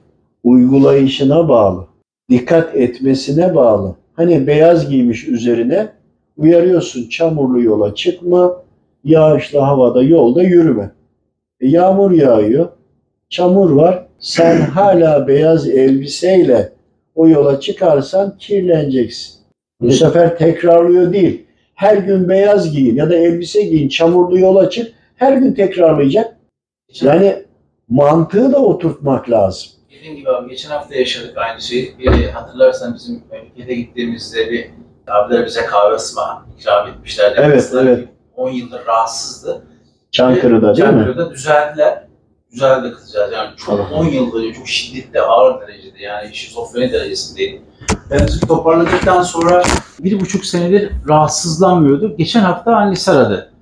uygulayışına bağlı, dikkat etmesine bağlı. Hani beyaz giymiş üzerine uyarıyorsun çamurlu yola çıkma, yağışlı havada yolda yürüme. E, yağmur yağıyor, çamur var. Sen hala beyaz elbiseyle o yola çıkarsan kirleneceksin. Bu sefer tekrarlıyor değil. Her gün beyaz giyin ya da elbise giyin, çamurlu yola çık. Her gün tekrarlayacak. Yani mantığı da oturtmak lazım. Dediğim gibi abi geçen hafta yaşadık aynı şeyi. Bir, hatırlarsan bizim memlekete gittiğimizde bir abiler bize kahve ısmarladı, ikram etmişlerdi. Evet, Kızlar evet. 10 yıldır rahatsızdı. Çankırı'da değil mi? Çankırı'da düzeldiler. Düzeldi kızcağız. Yani çok Tamam. 10 yıldır çok şiddetli, ağır derecede yani şizofreni derecesindeydi. Kendisi toparladıktan sonra bir buçuk senedir rahatsızlanmıyordu. Geçen hafta annesi aradı.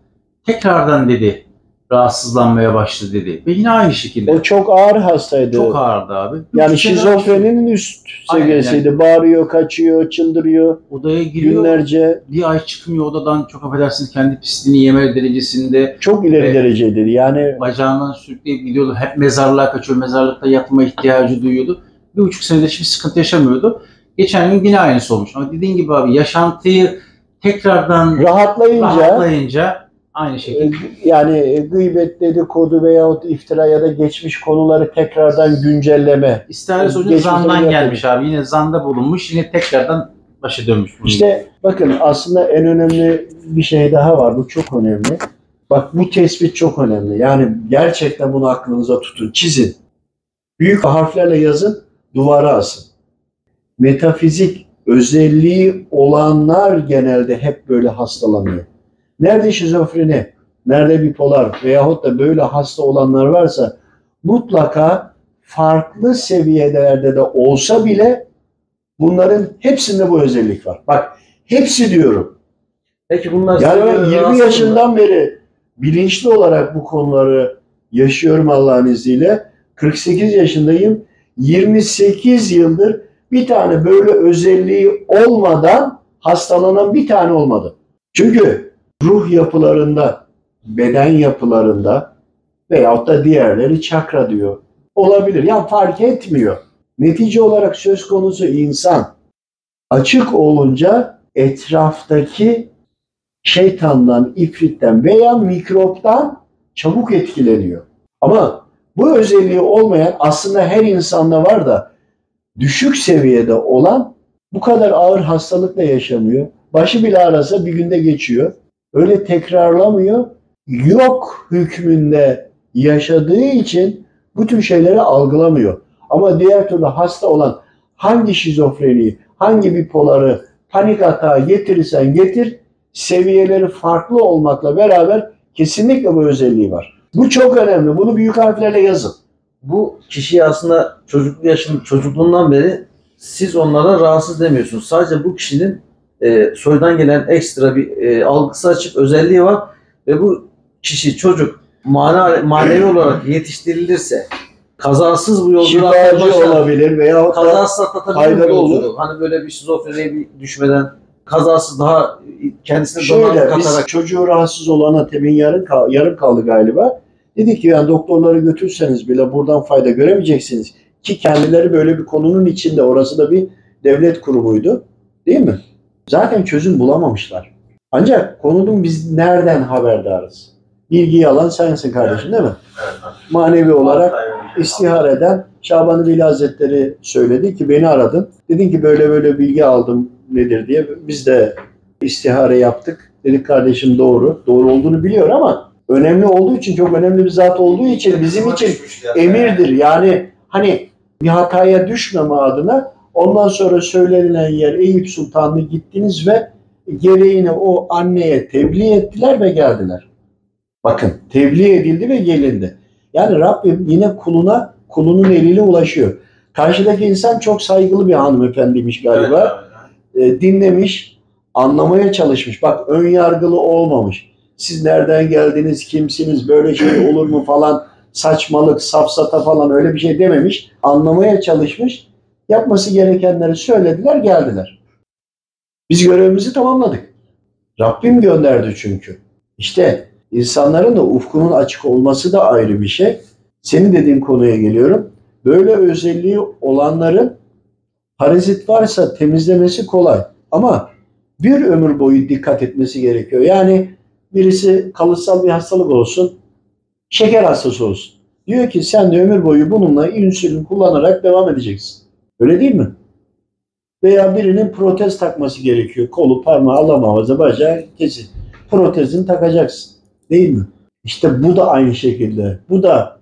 Tekrardan dedi rahatsızlanmaya başladı dedi. Ve yine aynı şekilde. O çok ağır hastaydı. çok ağırdı abi. Yani Üç şizofreninin üst Aynen, seviyesiydi. Bağırıyor, kaçıyor, çıldırıyor. Odaya giriyor. Günlerce Bir ay çıkmıyor odadan çok affedersiniz kendi pisliğini yeme derecesinde. çok ileri dereceydi. Yani Bacağından sürükleyip gidiyordu. Hep mezarlığa kaçıyor. Mezarlıkta yatma ihtiyacı duyuyordu. Bir buçuk senedir hiçbir sıkıntı yaşamıyordu. Geçen gün yine aynısı olmuş. Ama dediğin gibi abi yaşantıyı tekrardan rahatlayınca rahatlayınca aynı şekilde. e, yani gıybet dedikodu veyahut iftira ya da geçmiş konuları tekrardan güncelleme. İstiharesi sonucu geçmiş zandan gelmiş abi. Yine zanda bulunmuş. Yine tekrardan başa dönmüş. İşte bakın aslında en önemli bir şey daha var. Bu çok önemli. Bak bu tespit çok önemli. Yani gerçekten bunu aklınıza tutun. Çizin. Büyük harflerle yazın. Duvara asın. Metafizik özelliği olanlar genelde hep böyle hastalanıyor. Nerede şizofreni, nerede bipolar veyahut da böyle hasta olanlar varsa mutlaka farklı seviyelerde de olsa bile bunların hepsinde bu özellik var. Bak hepsi diyorum. Peki bunlar Yani ben göre 20 rahatsız mı? yaşından beri bilinçli olarak bu konuları yaşıyorum Allah'ın izniyle. 48 yaşındayım. 28 yıldır bir tane böyle özelliği olmadan hastalanan bir tane olmadı. Çünkü ruh yapılarında, beden yapılarında veyahut da diğerleri çakra diyor. Olabilir. Ya fark etmiyor. Netice olarak söz konusu insan. Açık olunca etraftaki şeytandan, ifritten veya mikroptan çabuk etkileniyor. Ama bu özelliği olmayan aslında her insanda var da düşük seviyede olan bu kadar ağır hastalıkla yaşamıyor. Başı bile arasa bir günde geçiyor. Öyle tekrarlamıyor. Yok hükmünde yaşadığı için bu tür şeyleri algılamıyor. Ama diğer türlü hasta olan hangi şizofreniyi, hangi bipoları panik atağı getirirsen getir seviyeleri farklı olmakla beraber kesinlikle bu özelliği var. Bu çok önemli. Bunu büyük harflerle yazın. Bu kişiyi aslında çocukluk yaşın çocukluğundan beri siz onlara rahatsız demiyorsunuz. Sadece bu kişinin e, soydan gelen ekstra bir e, algısı açık özelliği var ve bu kişi çocuk mana, manevi olarak yetiştirilirse kazasız bu yolculuğa başlar. olabilir da Kazasız atlatabilir olur. Hani böyle bir şizofreniye bir düşmeden kazasız daha kendisine Şöyle donanım biz katarak çocuğu rahatsız olana temin yarım, kal- yarım kaldı galiba. Dedi ki yani doktorları götürseniz bile buradan fayda göremeyeceksiniz. Ki kendileri böyle bir konunun içinde orası da bir devlet kurumuydu. Değil mi? Zaten çözüm bulamamışlar. Ancak konunun biz nereden haberdarız? Bilgiyi alan sensin kardeşim değil mi? Evet. Manevi olarak istihar eden Şaban Veli Hazretleri söyledi ki beni aradın. Dedin ki böyle böyle bilgi aldım nedir diye. Biz de istihare yaptık. Dedik kardeşim doğru. Doğru olduğunu biliyor ama önemli olduğu için çok önemli bir zat olduğu için bizim için emirdir. Yani hani bir hataya düşmeme adına ondan sonra söylenilen yer Eyüp Sultanlı gittiniz ve gereğini o anneye tebliğ ettiler ve geldiler. Bakın tebliğ edildi ve gelindi. Yani Rabbim yine kuluna kulunun eliyle ulaşıyor. Karşıdaki insan çok saygılı bir hanımefendiymiş galiba. E, dinlemiş, anlamaya çalışmış. Bak ön yargılı olmamış. Siz nereden geldiniz, kimsiniz, böyle şey olur mu falan saçmalık, safsata falan öyle bir şey dememiş. Anlamaya çalışmış. Yapması gerekenleri söylediler, geldiler. Biz görevimizi tamamladık. Rabbim gönderdi çünkü. İşte insanların da ufkunun açık olması da ayrı bir şey. Senin dediğin konuya geliyorum. Böyle özelliği olanların parazit varsa temizlemesi kolay. Ama bir ömür boyu dikkat etmesi gerekiyor. Yani birisi kalıtsal bir hastalık olsun, şeker hastası olsun. Diyor ki sen de ömür boyu bununla insülin kullanarak devam edeceksin. Öyle değil mi? Veya birinin protez takması gerekiyor. Kolu, parmağı, Allah bacağı kesin. Protezini takacaksın. Değil mi? İşte bu da aynı şekilde. Bu da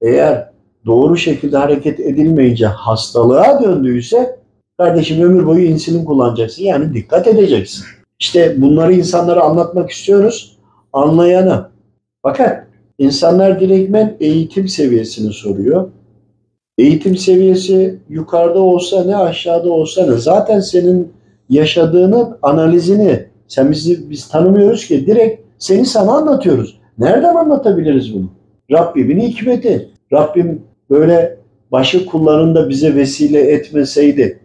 eğer doğru şekilde hareket edilmeyince hastalığa döndüyse kardeşim ömür boyu insülin kullanacaksın. Yani dikkat edeceksin. İşte bunları insanlara anlatmak istiyoruz. Anlayana. Fakat insanlar direktmen eğitim seviyesini soruyor. Eğitim seviyesi yukarıda olsa ne aşağıda olsa ne. Zaten senin yaşadığının analizini sen bizi biz tanımıyoruz ki direkt seni sana anlatıyoruz. Nereden anlatabiliriz bunu? Rabbimin hikmeti. Rabbim böyle başka kullarını da bize vesile etmeseydi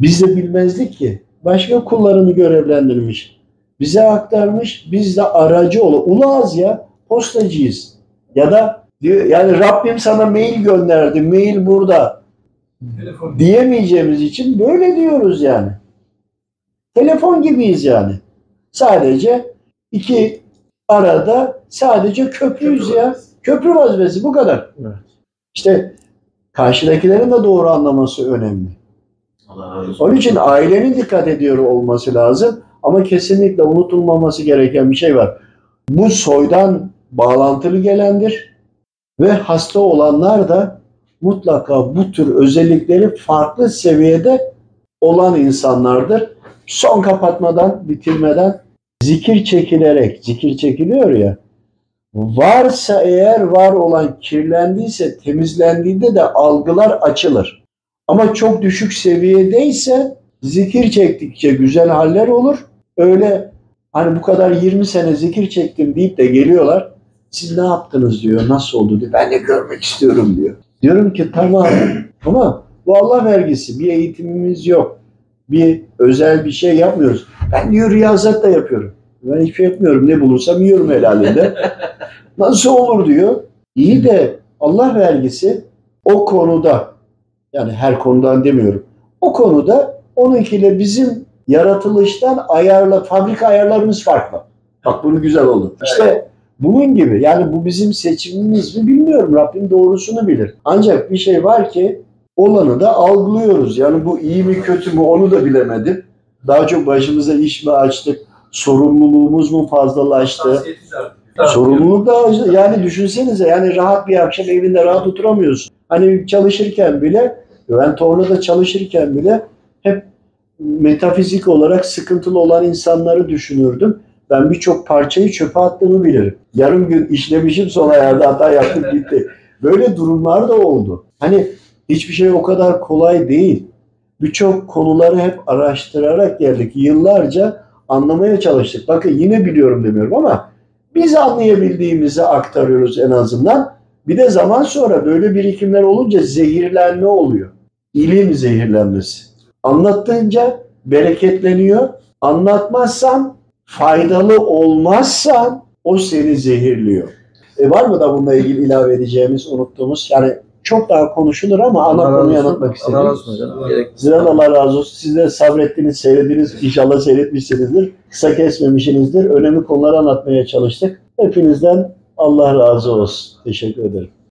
biz de bilmezdik ki. Başka kullarını görevlendirmiş. Bize aktarmış. Biz de aracı ol. Ulağız ya. Postacıyız. Ya da diyor, yani Rabbim sana mail gönderdi. Mail burada. Diyemeyeceğimiz için böyle diyoruz yani. Telefon gibiyiz yani. Sadece iki arada sadece köprüyüz ya. Köprü vazifesi bu kadar. Evet. İşte karşıdakilerin de doğru anlaması önemli. Onun için ailenin dikkat ediyor olması lazım. Ama kesinlikle unutulmaması gereken bir şey var. Bu soydan bağlantılı gelendir. Ve hasta olanlar da mutlaka bu tür özellikleri farklı seviyede olan insanlardır. Son kapatmadan, bitirmeden zikir çekilerek, zikir çekiliyor ya, varsa eğer var olan kirlendiyse, temizlendiğinde de algılar açılır. Ama çok düşük seviyedeyse zikir çektikçe güzel haller olur. Öyle hani bu kadar 20 sene zikir çektim deyip de geliyorlar. Siz ne yaptınız diyor, nasıl oldu diyor. Ben de görmek istiyorum diyor. Diyorum ki tamam ama bu Allah vergisi. Bir eğitimimiz yok. Bir özel bir şey yapmıyoruz. Ben diyor riyazat da yapıyorum. Ben hiçbir şey yapmıyorum. Ne bulursam yiyorum helalinde. Nasıl olur diyor. İyi de Allah vergisi o konuda yani her konudan demiyorum. O konuda onunkiyle bizim yaratılıştan ayarla, fabrika ayarlarımız farklı. Bak bunu güzel oldu. İşte bunun gibi yani bu bizim seçimimiz mi bilmiyorum. Rabbim doğrusunu bilir. Ancak bir şey var ki olanı da algılıyoruz. Yani bu iyi mi kötü mü onu da bilemedim. Daha çok başımıza iş mi açtık? Sorumluluğumuz mu fazlalaştı? Sorumluluk da yani düşünsenize yani rahat bir akşam evinde rahat oturamıyorsun. Hani çalışırken bile ben tornada çalışırken bile hep metafizik olarak sıkıntılı olan insanları düşünürdüm. Ben birçok parçayı çöpe attığımı bilirim. Yarım gün işlemişim sonra yerde hata yaptım gitti. Böyle durumlar da oldu. Hani hiçbir şey o kadar kolay değil. Birçok konuları hep araştırarak geldik. Yıllarca anlamaya çalıştık. Bakın yine biliyorum demiyorum ama biz anlayabildiğimizi aktarıyoruz en azından. Bir de zaman sonra böyle birikimler olunca zehirlenme oluyor. İlim zehirlenmesi. Anlattığınca bereketleniyor. Anlatmazsan, faydalı olmazsan o seni zehirliyor. E var mı da bununla ilgili ilave edeceğimiz, unuttuğumuz? Yani çok daha konuşulur ama ana konuyu anlatmak istedim. Allah razı olsun hocam. Gerek- Sizden Allah razı olsun. Siz de sabrettiniz, seyrediniz. İnşallah seyretmişsinizdir. Kısa kesmemişsinizdir. Önemli konuları anlatmaya çalıştık. Hepinizden Allah razı olsun. Teşekkür ederim.